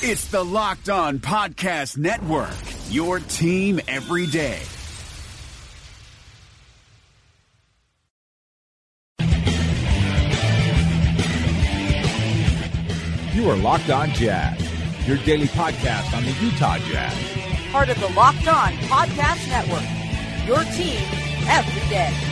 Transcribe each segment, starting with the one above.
It's the Locked On Podcast Network, your team every day. You are Locked On Jazz, your daily podcast on the Utah Jazz. Part of the Locked On Podcast Network, your team every day.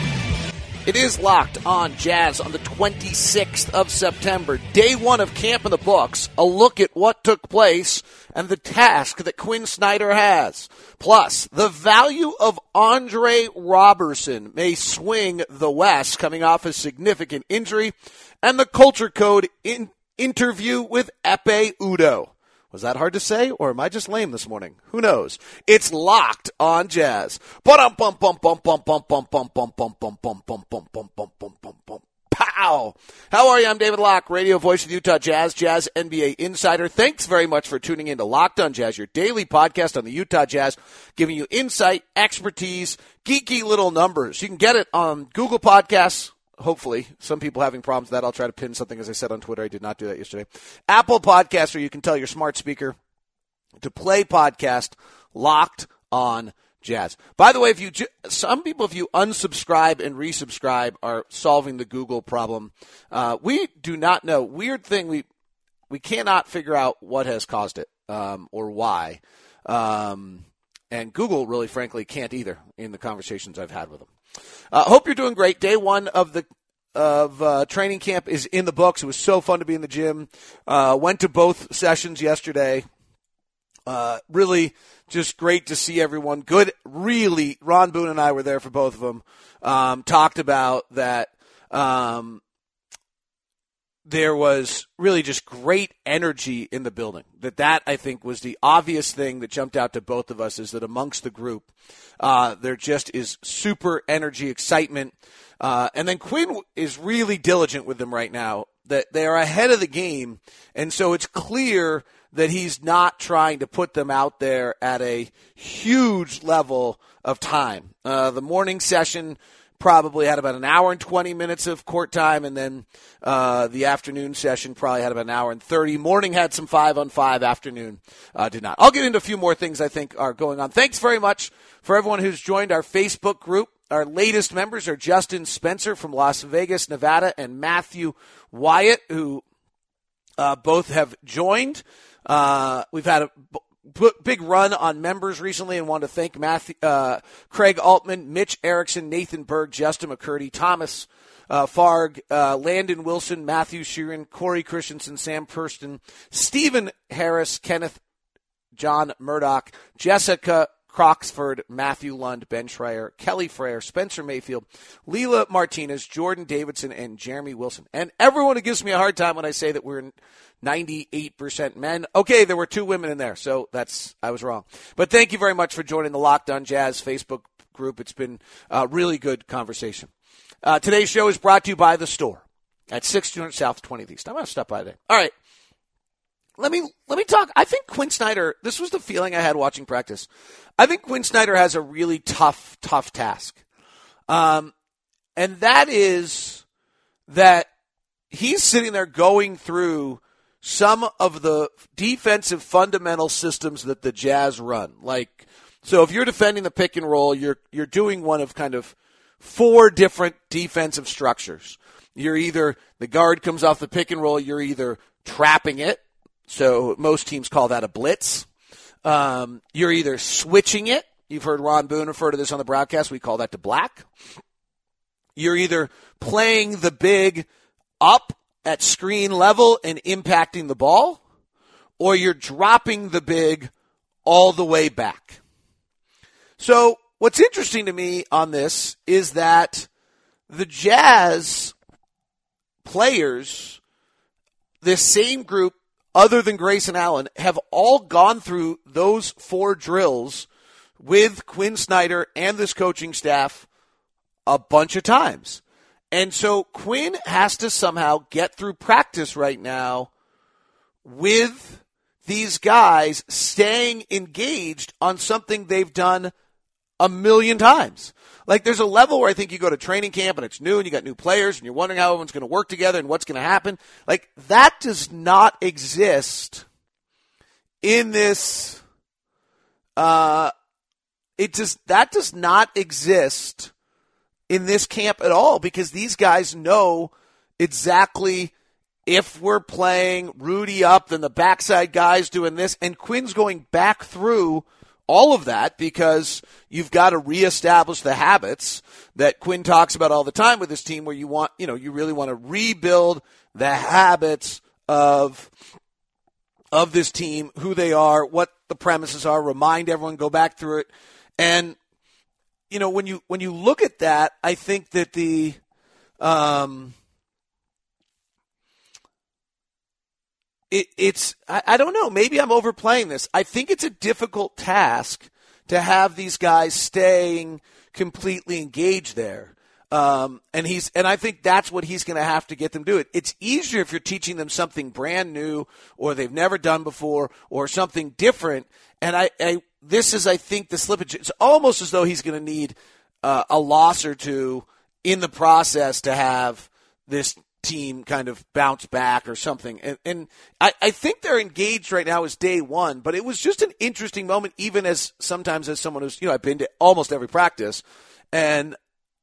It is locked on Jazz on the 26th of September, day one of camp in the books. A look at what took place and the task that Quin Snyder has. Plus, the value of Andre Roberson may swing the West coming off a significant injury, and the culture code in interview with Ekpe Udoh. Was that hard to say, or am I just lame this morning? Who knows? It's locked on jazz. Pow! How are you? I'm David Locke, radio voice of Utah Jazz, Jazz NBA insider. Thanks very much for tuning in to Locked on Jazz, your daily podcast on the Utah Jazz, giving you insight, expertise, geeky little numbers. You can get it on Google Podcasts, hopefully. Some people having problems with that. I'll try to pin something, as I said on Twitter. I did not do that yesterday. Apple Podcast, where you can tell your smart speaker to play podcast locked on jazz. By the way, if you some people, if you unsubscribe and resubscribe, are solving the Google problem. Uh, we do not know. Weird thing. We we cannot figure out what has caused it um, or why. Um, and Google really, frankly, can't either. In the conversations I've had with them. Uh, hope you're doing great. Day one of the of uh, training camp is in the books. It was so fun to be in the gym. Uh, went to both sessions yesterday. Uh, really, just great to see everyone. Good, really. Ron Boone and I were there for both of them. Um, talked about that. Um, there was really just great energy in the building. That that I think was the obvious thing that jumped out to both of us is that amongst the group, uh, there just is super energy, excitement, uh, and then Quin is really diligent with them right now. That they are ahead of the game, and so it's clear that he's not trying to put them out there at a huge level of time. Uh, the morning session probably had about an hour and 20 minutes of court time, and then uh, the afternoon session probably had about an hour and 30. Morning had some five on five, afternoon uh, did not. I'll get into a few more things I think are going on. Thanks very much for everyone who's joined our Facebook group. Our latest members are Justin Spencer from Las Vegas, Nevada, and Matthew Wyatt, who uh, both have joined. Uh, we've had a big run on members recently and want to thank Matthew, uh, Craig Altman, Mitch Erickson, Nathan Berg, Justin McCurdy, Thomas uh, Farg, uh, Landon Wilson, Matthew Sheeran, Corey Christensen, Sam Purston, Stephen Harris, Kenneth John Murdoch, Jessica Croxford, Matthew Lund, Ben Schreier, Kelly Frere, Spencer Mayfield, Leela Martinez, Jordan Davidson, and Jeremy Wilson. And everyone who gives me a hard time when I say that we're 98% men. Okay, there were two women in there, so that's I was wrong. But thank you very much for joining the Locked On Jazz Facebook group. It's been a really good conversation. Uh, today's show is brought to you by the store at 6200 South 20th East. I'm going to stop by there. All right. Let me let me talk. I think Quin Snyder. This was the feeling I had watching practice. I think Quin Snyder has a really tough, tough task, um, and that is that he's sitting there going through some of the defensive fundamental systems that the Jazz run. Like, so if you're defending the pick and roll, you're you're doing one of kind of four different defensive structures. You're either the guard comes off the pick and roll, you're either trapping it. So most teams call that a blitz. Um, you're either switching it. You've heard Ron Boone refer to this on the broadcast. We call that the black. You're either playing the big up at screen level and impacting the ball, or you're dropping the big all the way back. So, what's interesting to me on this is that the Jazz players, this same group, other than Grayson Allen, have all gone through those four drills with Quin Snyder and this coaching staff a bunch of times. And so Quin has to somehow get through practice right now with these guys staying engaged on something they've done a million times. Like there's a level where I think you go to training camp and it's new and you got new players and you're wondering how everyone's going to work together and what's going to happen. Like that does not exist in this, uh, it does that does not exist in this camp at all because these guys know exactly if we're playing Rudy up, then the backside guys doing this, and Quin's going back through all of that because you've got to reestablish the habits that Quin talks about all the time with this team where you want, you know, you really want to rebuild the habits of of this team, who they are, what the premises are, remind everyone, go back through it. And you know, when you when you look at that, I think that the um it, it's I, I don't know. Maybe I'm overplaying this. I think it's a difficult task to have these guys staying completely engaged there. Um, and he's and I think that's what he's going to have to get them to do it. It's easier if you're teaching them something brand new or they've never done before or something different. And I, I this is I think the slippage. It's almost as though he's going to need uh, a loss or two in the process to have this team kind of bounce back or something. And, and I, I think they're engaged right now as day one, but it was just an interesting moment, even as sometimes as someone who's, you know, I've been to almost every practice and,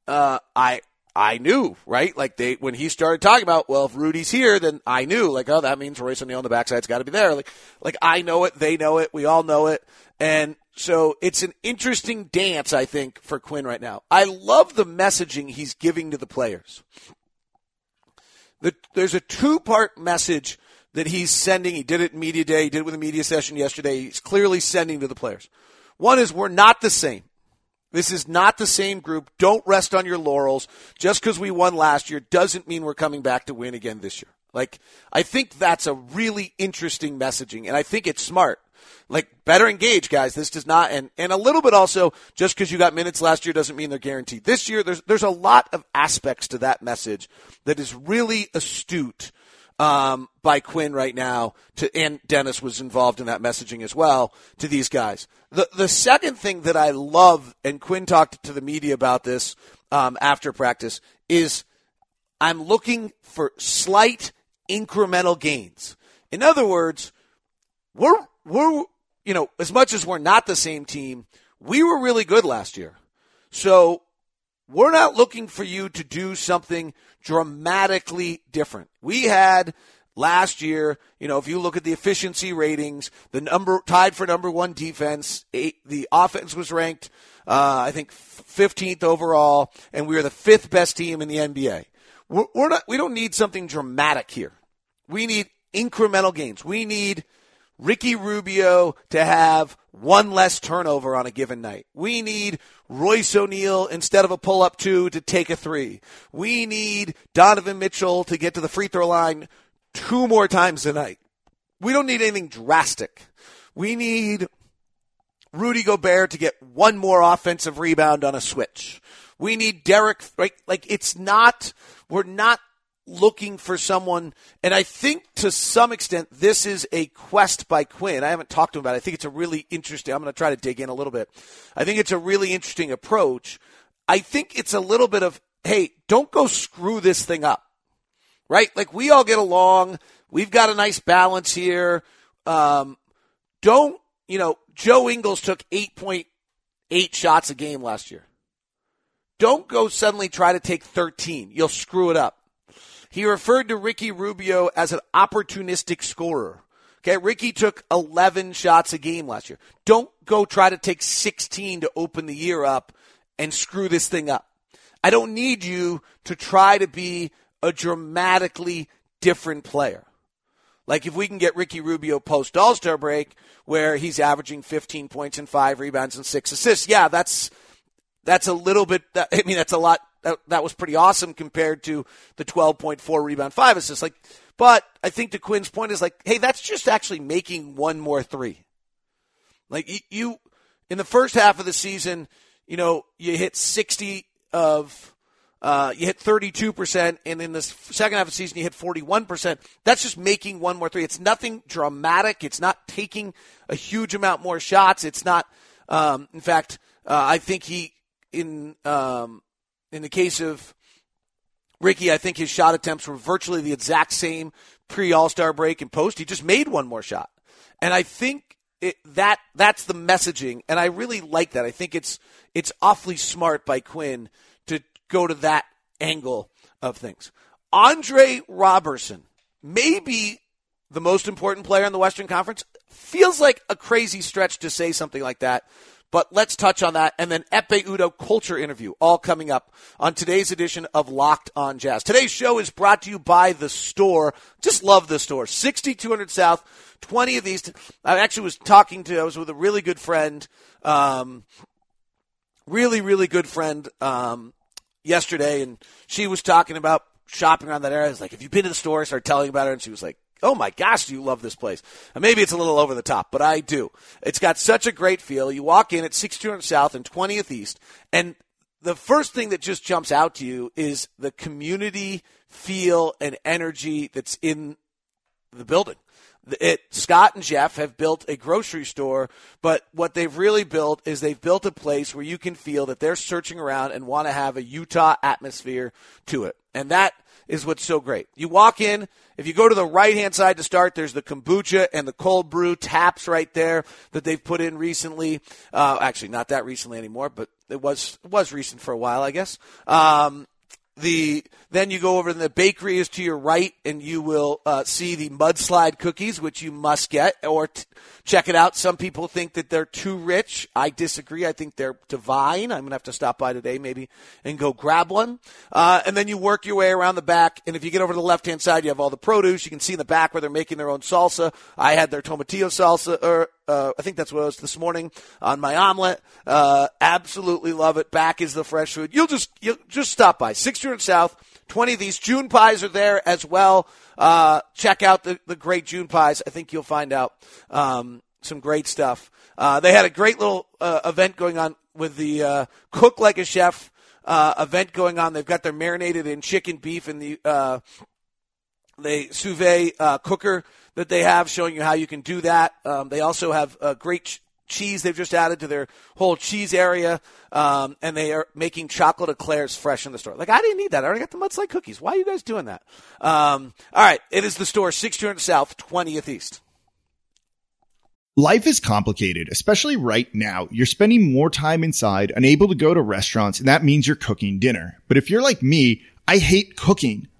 uh, I, I knew, right? Like they, when he started talking about, well, if Rudy's here, then I knew, like, oh, that means Royce O'Neale on the backside's got to be there. Like, like I know it, they know it, we all know it. And so it's an interesting dance, I think, for Quin right now. I love the messaging he's giving to the players the, there's a two part message that he's sending. He did it in media day. He did it with a media session yesterday. He's clearly sending to the players. One is we're not the same. This is not the same group. Don't rest on your laurels. Just because we won last year doesn't mean we're coming back to win again this year. Like, I think that's a really interesting messaging, and I think it's smart like better engage, guys. This does not, and, and a little bit also, just because you got minutes last year doesn't mean they're guaranteed. This year, there's, there's a lot of aspects to that message that is really astute. Um, by Quin right now to, and Dennis was involved in that messaging as well to these guys. The, the second thing that I love, and Quin talked to the media about this, um, after practice is I'm looking for slight incremental gains. In other words, we're we're you know as much as we're not the same team, we were really good last year. So we're not looking for you to do something dramatically different. We had last year, you know, if you look at the efficiency ratings, the number tied for number one defense, eight, the offense was ranked, uh, I think 15th overall, and we were the fifth best team in the NBA. We're, we're not, we don't need something dramatic here. We need incremental gains. We need Ricky Rubio to have one less turnover on a given night. We need Royce O'Neale instead of a pull up two to take a three. We need Donovan Mitchell to get to the free throw line two more times a night. We don't need anything drastic. We need Rudy Gobert to get one more offensive rebound on a switch. We need Derek, right? Like it's not, we're not looking for someone, and I think to some extent this is a quest by Quin. I haven't talked to him about it. I think it's a really interesting. I'm going to try to dig in a little bit. I think it's a really interesting approach. I think it's a little bit of, hey, don't go screw this thing up, right? Like we all get along. We've got a nice balance here. Um, don't, you know, Joe Ingles took 8.8 shots a game last year. Don't go suddenly try to take 13. You'll screw it up. He referred to Ricky Rubio as an opportunistic scorer. Okay, Ricky took 11 shots a game last year. Don't go try to take 16 to open the year up and screw this thing up. I don't need you to try to be a dramatically different player. Like if we can get Ricky Rubio post All Star break where he's averaging 15 points and five rebounds and six assists, yeah, that's that's a little bit. I mean, that's a lot that, that was pretty awesome compared to the 12.4 rebound, five assists. Like, but I think to Quin's point is like, hey, that's just actually making one more three. Like you, in the first half of the season, you know, you hit 60 of, uh, you hit 32%, and in the second half of the season, you hit 41%. That's just making one more three. It's nothing dramatic. It's not taking a huge amount more shots. It's not, um, in fact, uh, I think he, in, um, in the case of Ricky, I think his shot attempts were virtually the exact same pre All Star break and post. He just made one more shot. And I think it, that that's the messaging, and I really like that. I think it's it's awfully smart by Quin to go to that angle of things. Andre Roberson, maybe the most important player in the Western Conference, feels like a crazy stretch to say something like that. But let's touch on that. And then Ekpe Udoh culture interview, all coming up on today's edition of Locked on Jazz. Today's show is brought to you by The Store. Just love The Store. 6200 South, 20 of these. I actually was talking to, I was with a really good friend, um, really, really good friend, um, yesterday, and she was talking about shopping around that area. I was like, have you been to the store? I started telling about her, and she was like, oh my gosh, do you love this place? And maybe it's a little over the top, but I do. It's got such a great feel. You walk in at 6200 South and 20th East, and the first thing that just jumps out to you is the community feel and energy that's in the building. It, Scott and Jeff have built a grocery store, but what they've really built is they've built a place where you can feel that they're searching around and want to have a Utah atmosphere to it. And that is what's so great. You walk in, if you go to the right hand side to start, there's the kombucha and the cold brew taps right there that they've put in recently. Uh, actually, not that recently anymore, but it was it was recent for a while, I guess. Um, the then you go over to the bakery is to your right, and you will uh, see the mudslide cookies, which you must get or t- check it out. Some people think that they're too rich. I disagree. I think they're divine. I'm gonna have to stop by today, maybe, and go grab one. Uh, and then you work your way around the back, and if you get over to the left hand side, you have all the produce. You can see in the back where they're making their own salsa. I had their tomatillo salsa, or uh, I think that's what it was this morning on my omelet. Uh, absolutely love it. Back is the fresh food. You'll just you'll just stop by 600 South. 20 of these June pies are there as well. Uh, check out the, the great June pies. I think you'll find out um, some great stuff. Uh, they had a great little uh, event going on with the uh, Cook Like a Chef uh, event going on. They've got their marinated in chicken, beef, and the uh, the sous vide uh, cooker that they have, showing you how you can do that. Um, they also have a great ch- cheese they've just added to their whole cheese area, um, and they are making chocolate eclairs fresh in the store. Like I didn't need that. I already got the mudslide cookies. Why are you guys doing that? Um, all right, it is the store, 600 South, 20th East. Life is complicated, especially right now. You're spending more time inside, unable to go to restaurants, and that means you're cooking dinner. But if you're like me, I hate cooking.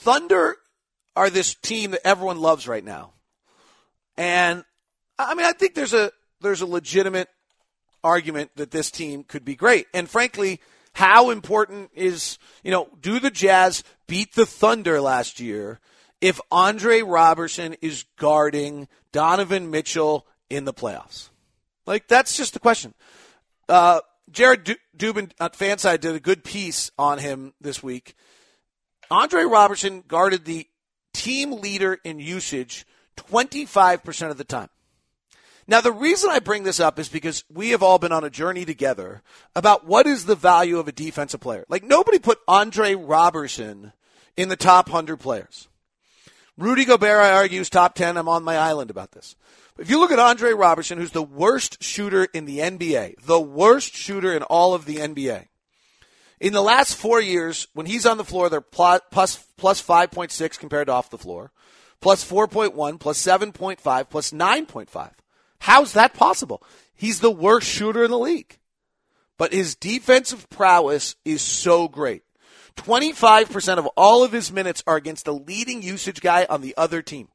Thunder are this team that everyone loves right now. And I mean, I think there's a there's a legitimate argument that this team could be great. And frankly, how important is, you know, do the Jazz beat the Thunder last year if Andre Roberson is guarding Donovan Mitchell in the playoffs? Like, that's just the question. Uh, Jared Dubin at Fanside did a good piece on him this week. Andre Roberson guarded the team leader in usage 25% of the time. Now, the reason I bring this up is because we have all been on a journey together about what is the value of a defensive player. Like, nobody put Andre Roberson in the top 100 players. Rudy Gobert, I argue, is top 10. I'm on my island about this. If you look at Andre Roberson, who's the worst shooter in the NBA, the worst shooter in all of the NBA, in the last four years, when he's on the floor, they're plus, plus, plus 5.6 compared to off the floor, plus 4.1, plus 7.5, plus 9.5. How's that possible? He's the worst shooter in the league. but his defensive prowess is so great. 25% of all of his minutes are against the leading usage guy on the other team.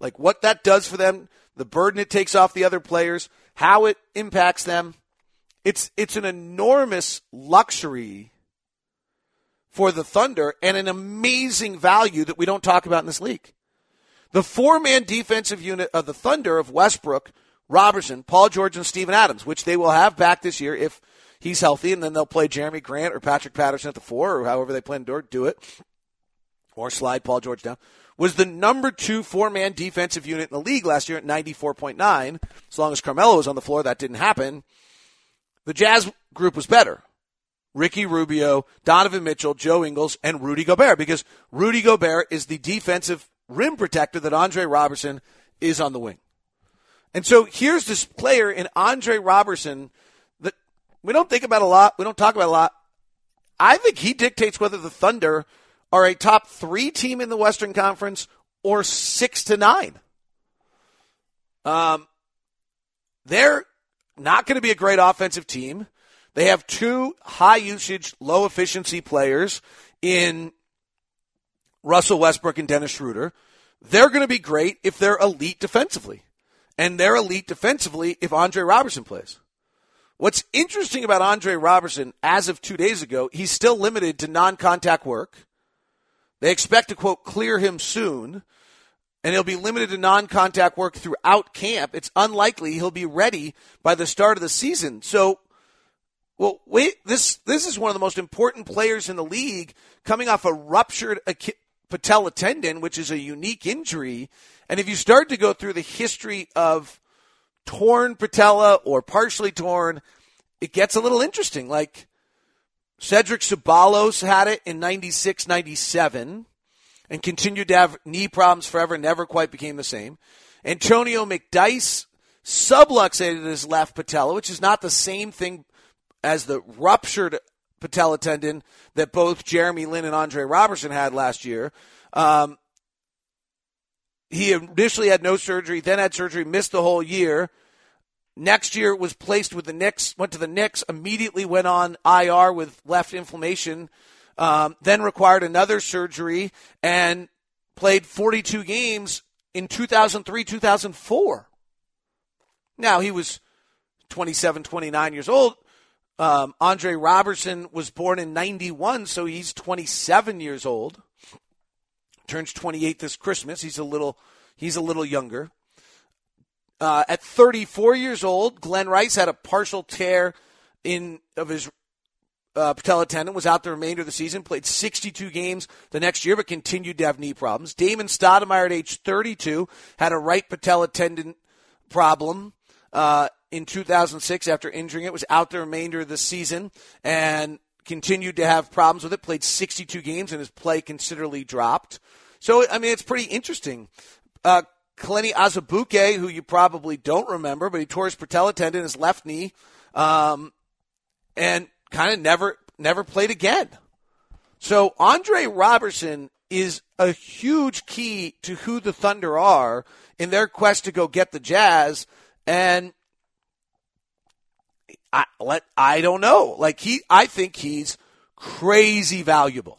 Like what that does for them, the burden it takes off the other players, how it impacts them. It's it's an enormous luxury for the Thunder and an amazing value that we don't talk about in this league. The four-man defensive unit of the Thunder of Westbrook, Roberson, Paul George, and Steven Adams, which they will have back this year if he's healthy, and then they'll play Jerami Grant or Patrick Patterson at the four, or however they plan to do it, or slide Paul George down was the number two four man defensive unit in the league last year at 94.9. As long as Carmelo was on the floor, that didn't happen. The Jazz group was better. Ricky Rubio, Donovan Mitchell, Joe Ingles, and Rudy Gobert because Rudy Gobert is the defensive rim protector that Andre Roberson is on the wing. And so here's this player in Andre Roberson that we don't think about a lot. We don't talk about a lot. I think he dictates whether the Thunder are a top three team in the Western Conference or six to nine. Um, they're not going to be a great offensive team. They have two high usage, low efficiency players in Russell Westbrook and Dennis Schroeder. They're going to be great if they're elite defensively. And they're elite defensively if Andre Roberson plays. What's interesting about Andre Roberson, as of two days ago, he's still limited to non contact work. They expect to, quote, clear him soon, and he'll be limited to non contact work throughout camp. It's unlikely he'll be ready by the start of the season. So, well, wait, this, this is one of the most important players in the league coming off a ruptured patella tendon, which is a unique injury. And if you start to go through the history of torn patella or partially torn, it gets a little interesting. Like, Cedric Ceballos had it in 96, 97 and continued to have knee problems forever, never quite became the same. Antonio McDyess subluxated his left patella, which is not the same thing as the ruptured patella tendon that both Jeremy Lin and Andre Roberson had last year. Um, he initially had no surgery, then had surgery, missed the whole year. Next year was placed with the Knicks, went to the Knicks, immediately went on IR with left inflammation, um, then required another surgery and played 42 games in 2003, 2004. Now he was 27, 29 years old. Um, Andre Roberson was born in 91, so he's 27 years old. Turns 28 this Christmas. He's a little, he's a little younger. Uh, at 34 years old, Glen Rice had a partial tear in of his uh, patella tendon, was out the remainder of the season, played 62 games the next year, but continued to have knee problems. Damon Stoudamire at age 32 had a right patella tendon problem uh, in 2006 after injuring it, was out the remainder of the season, and continued to have problems with it, played 62 games, and his play considerably dropped. So, I mean, it's pretty interesting. Uh, Kelenna Azubuike, who you probably don't remember, but he tore his patella tendon his left knee, um, and kind of never never played again. So Andre Roberson is a huge key to who the Thunder are in their quest to go get the Jazz, and I let I don't know. Like he, I think he's crazy valuable.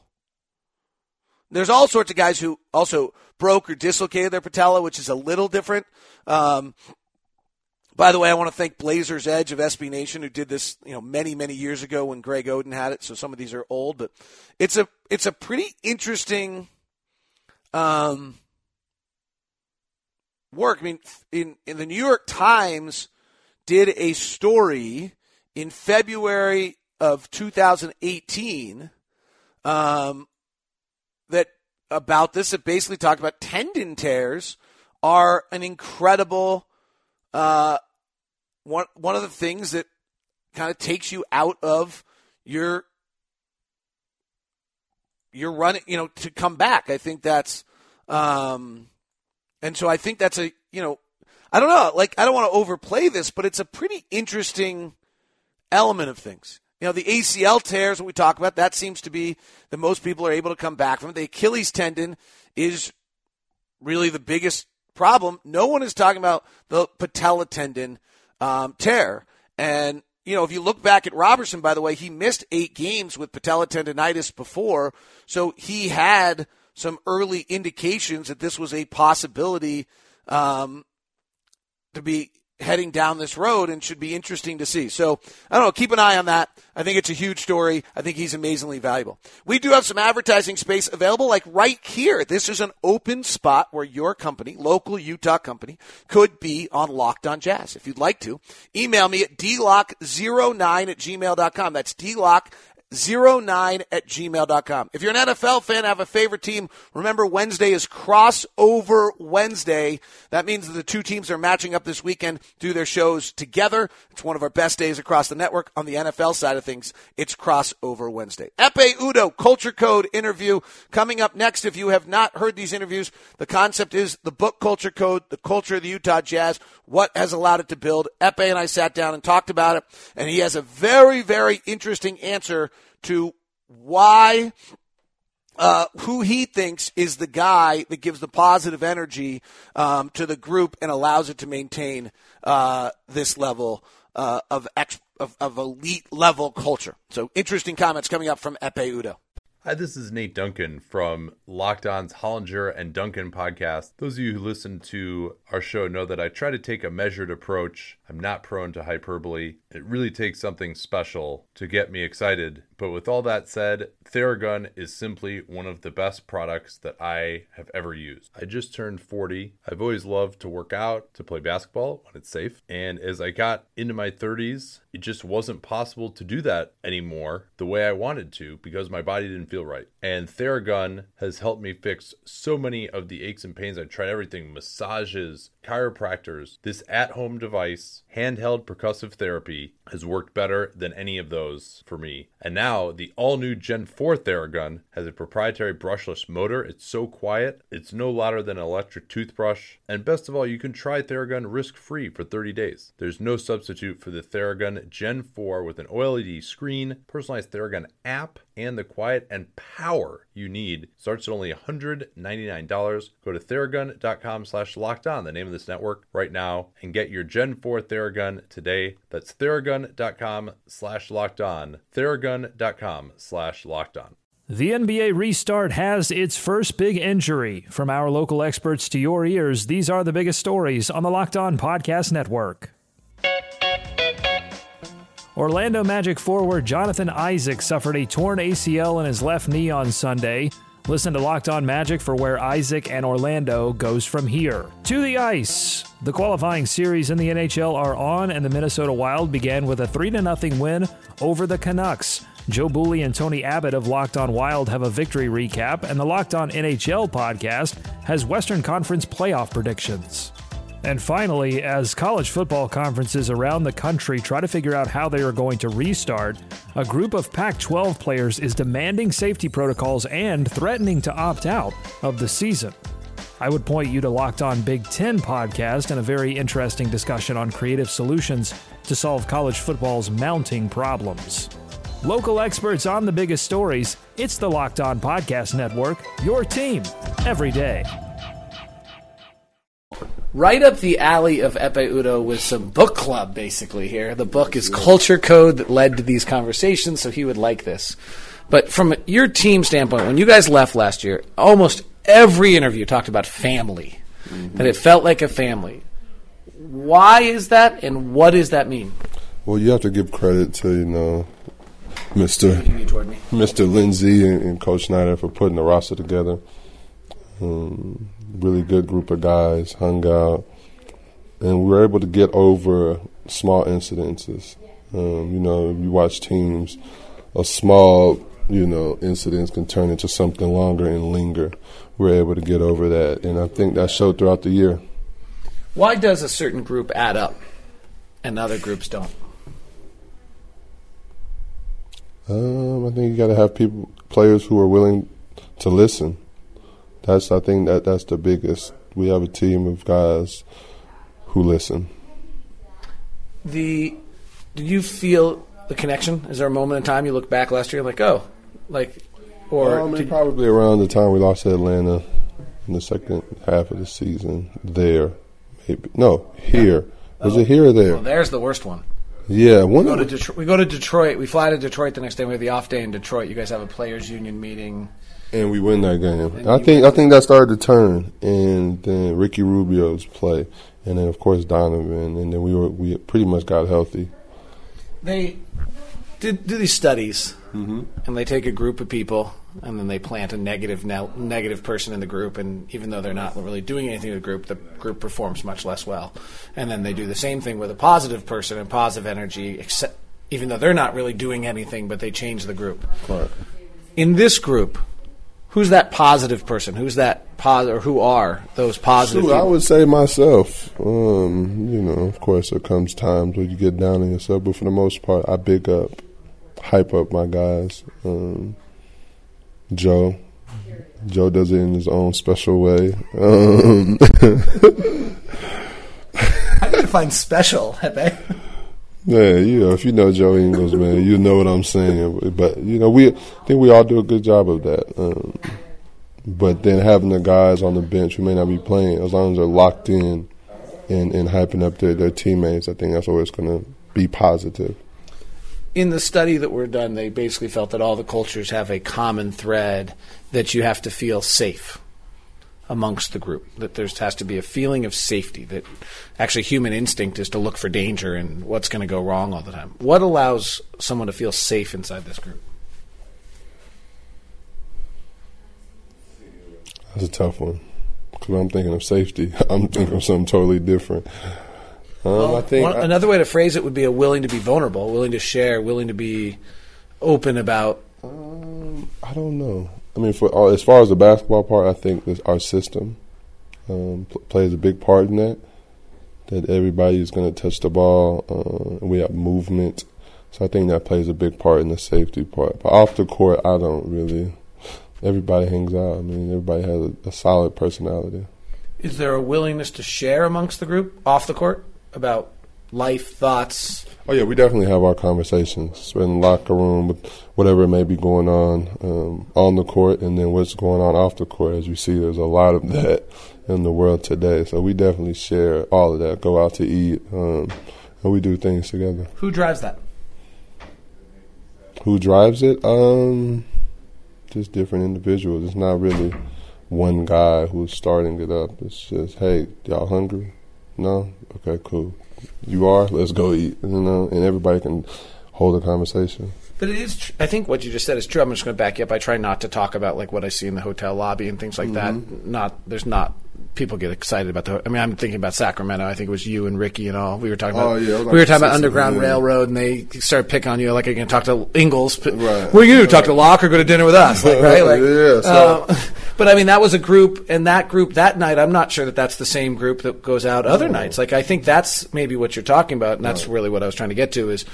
There's all sorts of guys who also broke or dislocated their patella, which is a little different. Um, by the way, I want to thank Blazers Edge of SB Nation who did this, you know, many many years ago when Greg Oden had it. So some of these are old, but it's a it's a pretty interesting um, work. I mean, in in the New York Times did a story in February of 2018 um, that about this that basically talked about tendon tears are an incredible uh, one one of the things that kind of takes you out of your your running, you know, to come back. I think that's um, and so I think that's a you know I don't know like I don't want to overplay this, but it's a pretty interesting element of things. You know, the ACL tears, what we talk about, that seems to be that most people are able to come back from. The Achilles tendon is really the biggest problem. No one is talking about the patella tendon um, tear. And you know, if you look back at Roberson, by the way, he missed eight games with patella tendonitis before, so he had some early indications that this was a possibility um, to be heading down this road and should be interesting to see. So I don't know. Keep an eye on that. I think it's a huge story. I think he's amazingly valuable. We do have some advertising space available, like right here. This is an open spot where your company, local Utah company, could be on Locked on Jazz. If you'd like to, email me at dlock09 at gmail.com. That's dlock 09 at gmail.com. If you're an NFL fan, have a favorite team, remember Wednesday is crossover Wednesday. That means that the two teams are matching up this weekend, do their shows together. It's one of our best days across the network. On the NFL side of things, it's crossover Wednesday. Ekpe Udoh, Culture Code interview coming up next. If you have not heard these interviews, the concept is the book Culture Code, the culture of the Utah Jazz, what has allowed it to build. Ekpe and I sat down and talked about it, and he has a very, very interesting answer to why uh, who he thinks is the guy that gives the positive energy um, to the group and allows it to maintain uh, this level uh, of, ex- of, of elite level culture. So interesting comments coming up from Ekpe Udoh. Hi, this is Nate Duncan from Locked On's Hollinger and Duncan podcast. Those of you who listen to our show know that I try to take a measured approach. I'm not prone to hyperbole. It really takes something special to get me excited. But with all that said, Theragun is simply one of the best products that I have ever used. I just turned 40. I've always loved to work out, to play basketball when it's safe. And as I got into my 30s, it just wasn't possible to do that anymore the way I wanted to because my body didn't feel right. And Theragun has helped me fix so many of the aches and pains. I tried everything massages, chiropractors. This at home device, handheld percussive therapy, has worked better than any of those for me. And now the all new Gen 4 Theragun has a proprietary brushless motor. It's so quiet, it's no louder than an electric toothbrush. And best of all, you can try Theragun risk free for 30 days. There's no substitute for the Theragun Gen 4 with an OLED screen, personalized Theragun app, and the quiet and power you need. Starts at only $199. Go to theragun.com slash locked on, the name of this network, right now, and get your Gen 4 Theragun today. That's theragun.com slash locked on. Theragun.com slash locked on. The NBA restart has its first big injury. From our local experts to your ears, these are the biggest stories on the Locked On Podcast Network. Orlando Magic forward Jonathan Isaac suffered a torn ACL in his left knee on Sunday. Listen to Locked On Magic for where Isaac and Orlando goes from here. To the ice. The qualifying series in the NHL are on, and the Minnesota Wild began with a 3 0 win over the Canucks. Joe Bouley and Tony Abbott of Locked On Wild have a victory recap, and the Locked On NHL podcast has Western Conference playoff predictions. And finally, as college football conferences around the country try to figure out how they are going to restart, a group of Pac 12 players is demanding safety protocols and threatening to opt out of the season. I would point you to Locked On Big Ten podcast and a very interesting discussion on creative solutions to solve college football's mounting problems. Local experts on the biggest stories, it's the Locked On Podcast Network, your team every day right up the alley of Ekpe Udoh with some book club, basically, here. The book is Culture Code that led to these conversations, so he would like this. But from your team standpoint, when you guys left last year, almost every interview talked about family, mm-hmm. that it felt like a family. Why is that, and what does that mean? Well, you have to give credit to, you know, Mr. Mr. Lindsey and, and Coach Snyder for putting the roster together. Um, really good group of guys, hung out, and we were able to get over small incidences. Um, you know, you watch teams, a small, you know, incidents can turn into something longer and linger. We we're able to get over that, and I think that showed throughout the year. Why does a certain group add up and other groups don't? Um, I think you got to have people, players who are willing to listen that's I think that that's the biggest. We have a team of guys who listen. The did you feel the connection? Is there a moment in time you look back last year and like oh, like or um, I mean, probably around the time we lost to Atlanta in the second half of the season. There, maybe no here. Was oh. it here or there? Well, there's the worst one. Yeah, We go, the, we go to Detroit. We fly to Detroit the next day. We have the off day in Detroit. You guys have a players' union meeting. And we win that game. And I think I think that started to turn, and then Ricky Rubio's play, and then of course Donovan, and then we were we pretty much got healthy. They did do these studies, mm-hmm. and they take a group of people, and then they plant a negative ne- negative person in the group, and even though they're not really doing anything to the group, the group performs much less well. And then they do the same thing with a positive person and positive energy, except even though they're not really doing anything, but they change the group. Right. In this group, who's that positive person? Who's that positive, or who are those positive? Shoot, I would say myself. Um, you know, of course, there comes times where you get down on yourself, but for the most part, I big up, hype up my guys. Um, Joe, Joe does it in his own special way. Um, I need to find special, Hepe. Yeah, you know, if you know Joe Ingles, man, you know what I'm saying. But you know, we I think we all do a good job of that. Um, but then having the guys on the bench who may not be playing, as long as they're locked in and, and hyping up their, their teammates, I think that's always going to be positive. in the study that were done, they basically felt that all the cultures have a common thread that you have to feel safe amongst the group. That there has to be a feeling of safety. That actually human instinct is to look for danger and what's going to go wrong all the time. What allows someone to feel safe inside this group? That's a tough one because I'm thinking of safety. I'm thinking of something totally different. Um, I think One- I- another way to phrase it would be a willing to be vulnerable, willing to share, willing to be open about. Um, I don't know. I mean, for uh, as far as the basketball part, I think this, our system um, pl- plays a big part in that. That everybody is going to touch the ball, uh, we have movement. So I think that plays a big part in the safety part. But off the court, I don't really. Everybody hangs out. I mean, everybody has a, a solid personality. Is there a willingness to share amongst the group off the court about life, thoughts? Oh yeah, we definitely have our conversations in the locker room with whatever may be going on um, on the court, and then what's going on off the court. As you see, there's a lot of that in the world today. So we definitely share all of that. Go out to eat, um, and we do things together. Who drives that? Who drives it? Um, just different individuals. It's not really one guy who's starting it up. It's just, hey, y'all hungry? No? Okay, cool. You are? Let's go eat. You know, and everybody can hold a conversation. But it is. Tr- I think what you just said is true. I'm just going to back you up. I try not to talk about like what I see in the hotel lobby and things like that. Not there's not people get excited about the. I mean, I'm thinking about Sacramento. I think it was you and Ricky and all. We were talking about. Oh, yeah, was we were talking about Underground yeah. Railroad, and they started picking on you like, "Are you going to talk to Ingles? Right. Are you do? Talk to Locke or go to dinner with us? Like, right? Like, Yeah, so- um, but I mean, that was a group, and that group that night, I'm not sure that that's the same group that goes out other nights. Like, I think that's maybe what you're talking about, and that's really what I was trying to get to is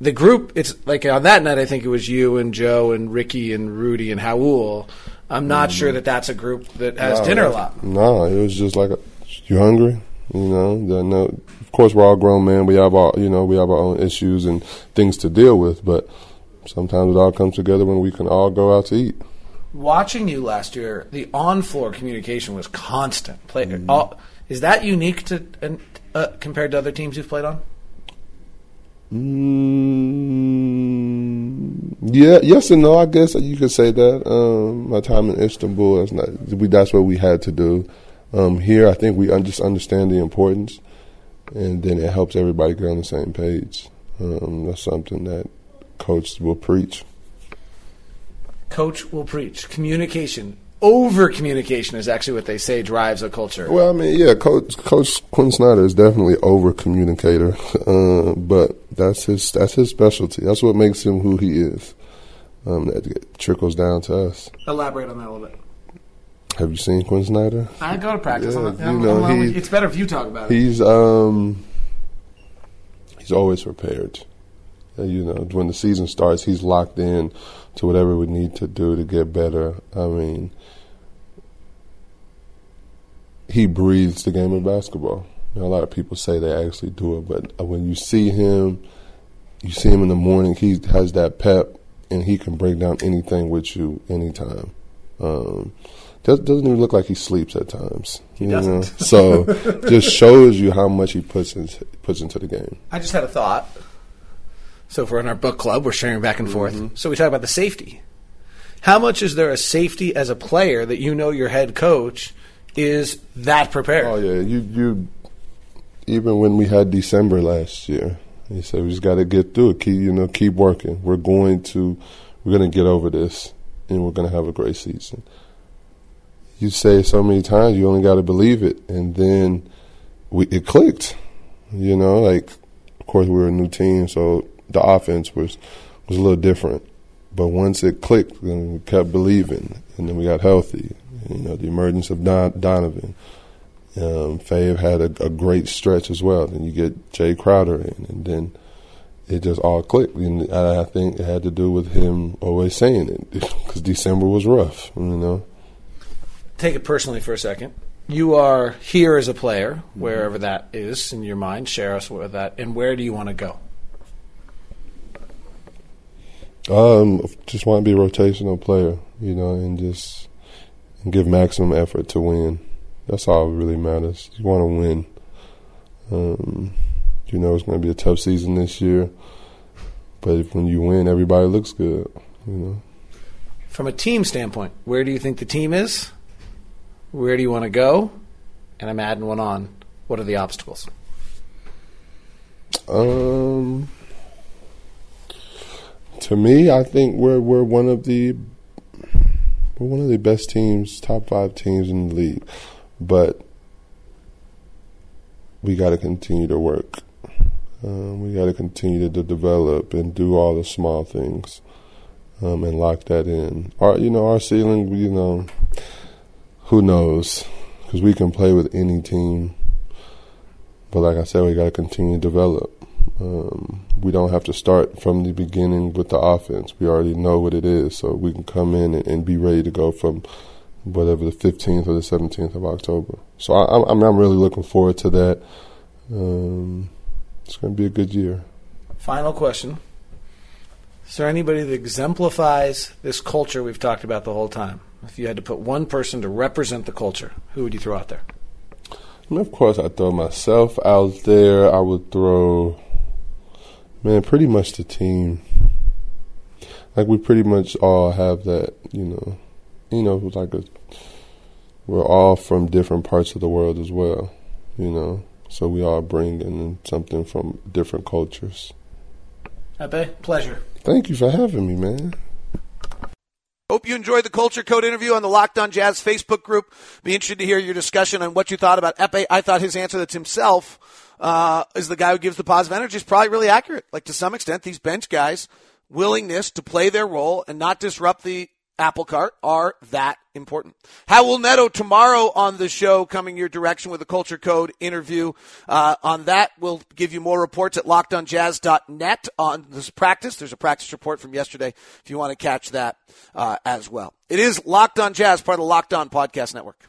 the group. It's like on that night, I think it was you and Joe and Ricky and Rudy and Howell. I'm not sure that that's a group that has dinner a lot. No, it was just like, a, you hungry? You know, no, of course we're all grown men. We have our, you know, we have our own issues and things to deal with. But sometimes it all comes together when we can all go out to eat. Watching you last year, the on-floor communication was constant. Play, all, is that unique to uh, compared to other teams you've played on? Mm, yeah, yes and no. I guess you could say that. Um, my time in Istanbul, that's not. We, that's what we had to do. Um, here, I think we un- just understand the importance, and then it helps everybody get on the same page. Um, that's something that coach will preach. Coach will preach communication. Over communication is actually what they say drives a culture. Well, I mean, yeah, Coach Coach Quin Snyder is definitely over communicator, uh, but that's his that's his specialty. That's what makes him who he is. Um, that trickles down to us. Elaborate on that a little bit. Have you seen Quin Snyder? I go to practice. Yeah, I'm, you I'm- know, I'm- he- it's better if you talk about it. He's um he's always prepared. You know, when the season starts, he's locked in to whatever we need to do to get better. I mean, he breathes the game of basketball. You know, a lot of people say they actually do it, but when you see him, you see him in the morning. He has that pep, and he can break down anything with you anytime. Um, does, doesn't even look like he sleeps at times. He doesn't. so just shows you how much he puts in, puts into the game. I just had a thought. So if we're in our book club, we're sharing back and forth. Mm-hmm. So we talk about the safety. How much is there a safety as a player that you know your head coach is that prepared? Oh yeah, you you. Even when we had December last year, he said we just got to get through it. Keep you know keep working. We're going to we're going to get over this, and we're going to have a great season. You say it so many times, you only got to believe it, and then we it clicked. You know, like of course we were a new team, so the offense was was a little different. But once it clicked, then we kept believing, and then we got healthy. You know, the emergence of Don, Donovan. Um, Fave had a, a great stretch as well. Then you get Jae Crowder in, and then it just all clicked. And I, think it had to do with him always saying it because December was rough. You know. Take it personally for a second. You are here as a player, wherever that is in your mind. Share us with that. And where do you want to go? Um, just want to be a rotational player, you know, and just and give maximum effort to win. That's all that really matters. You want to win. Um, you know, it's going to be a tough season this year, but if, when you win, everybody looks good. You know. From a team standpoint, where do you think the team is? Where do you want to go? And I'm adding one on. What are the obstacles? Um, to me, I think we're we're one of the we're one of the best teams, top five teams in the league, but we got to continue to work. Um, we got to continue to develop and do all the small things, um, and lock that in. Our, you know, our ceiling, you know, who knows? Because we can play with any team, but like I said, we got to continue to develop. Um, we don't have to start from the beginning with the offense. We already know what it is, so we can come in and, and be ready to go from whatever the 15th or the 17th of October. So I, I'm, I'm really looking forward to that. Um, it's going to be a good year. Final question. Is there anybody that exemplifies this culture we've talked about the whole time? If you had to put one person to represent the culture, who would you throw out there? And of course, I throw myself out there. I would throw, man, pretty much the team. Like we pretty much all have that, you know, you know, like a. We're all from different parts of the world as well, you know. So we all bring in something from different cultures. Ekpe, pleasure. Thank you for having me, man. Hope you enjoyed the Culture Code interview on the Locked On Jazz Facebook group. Be interested to hear your discussion on what you thought about Ekpe. I thought his answer that's himself uh, is the guy who gives the positive energy is probably really accurate. Like to some extent, these bench guys' willingness to play their role and not disrupt the apple cart are that important. Raul Neto tomorrow on the show coming your direction with a Culture Code interview. Uh, on that, we'll give you more reports at lockedonjazz.net on this practice. There's a practice report from yesterday if you want to catch that uh, as well. It is Locked On Jazz, part of the Locked On Podcast Network.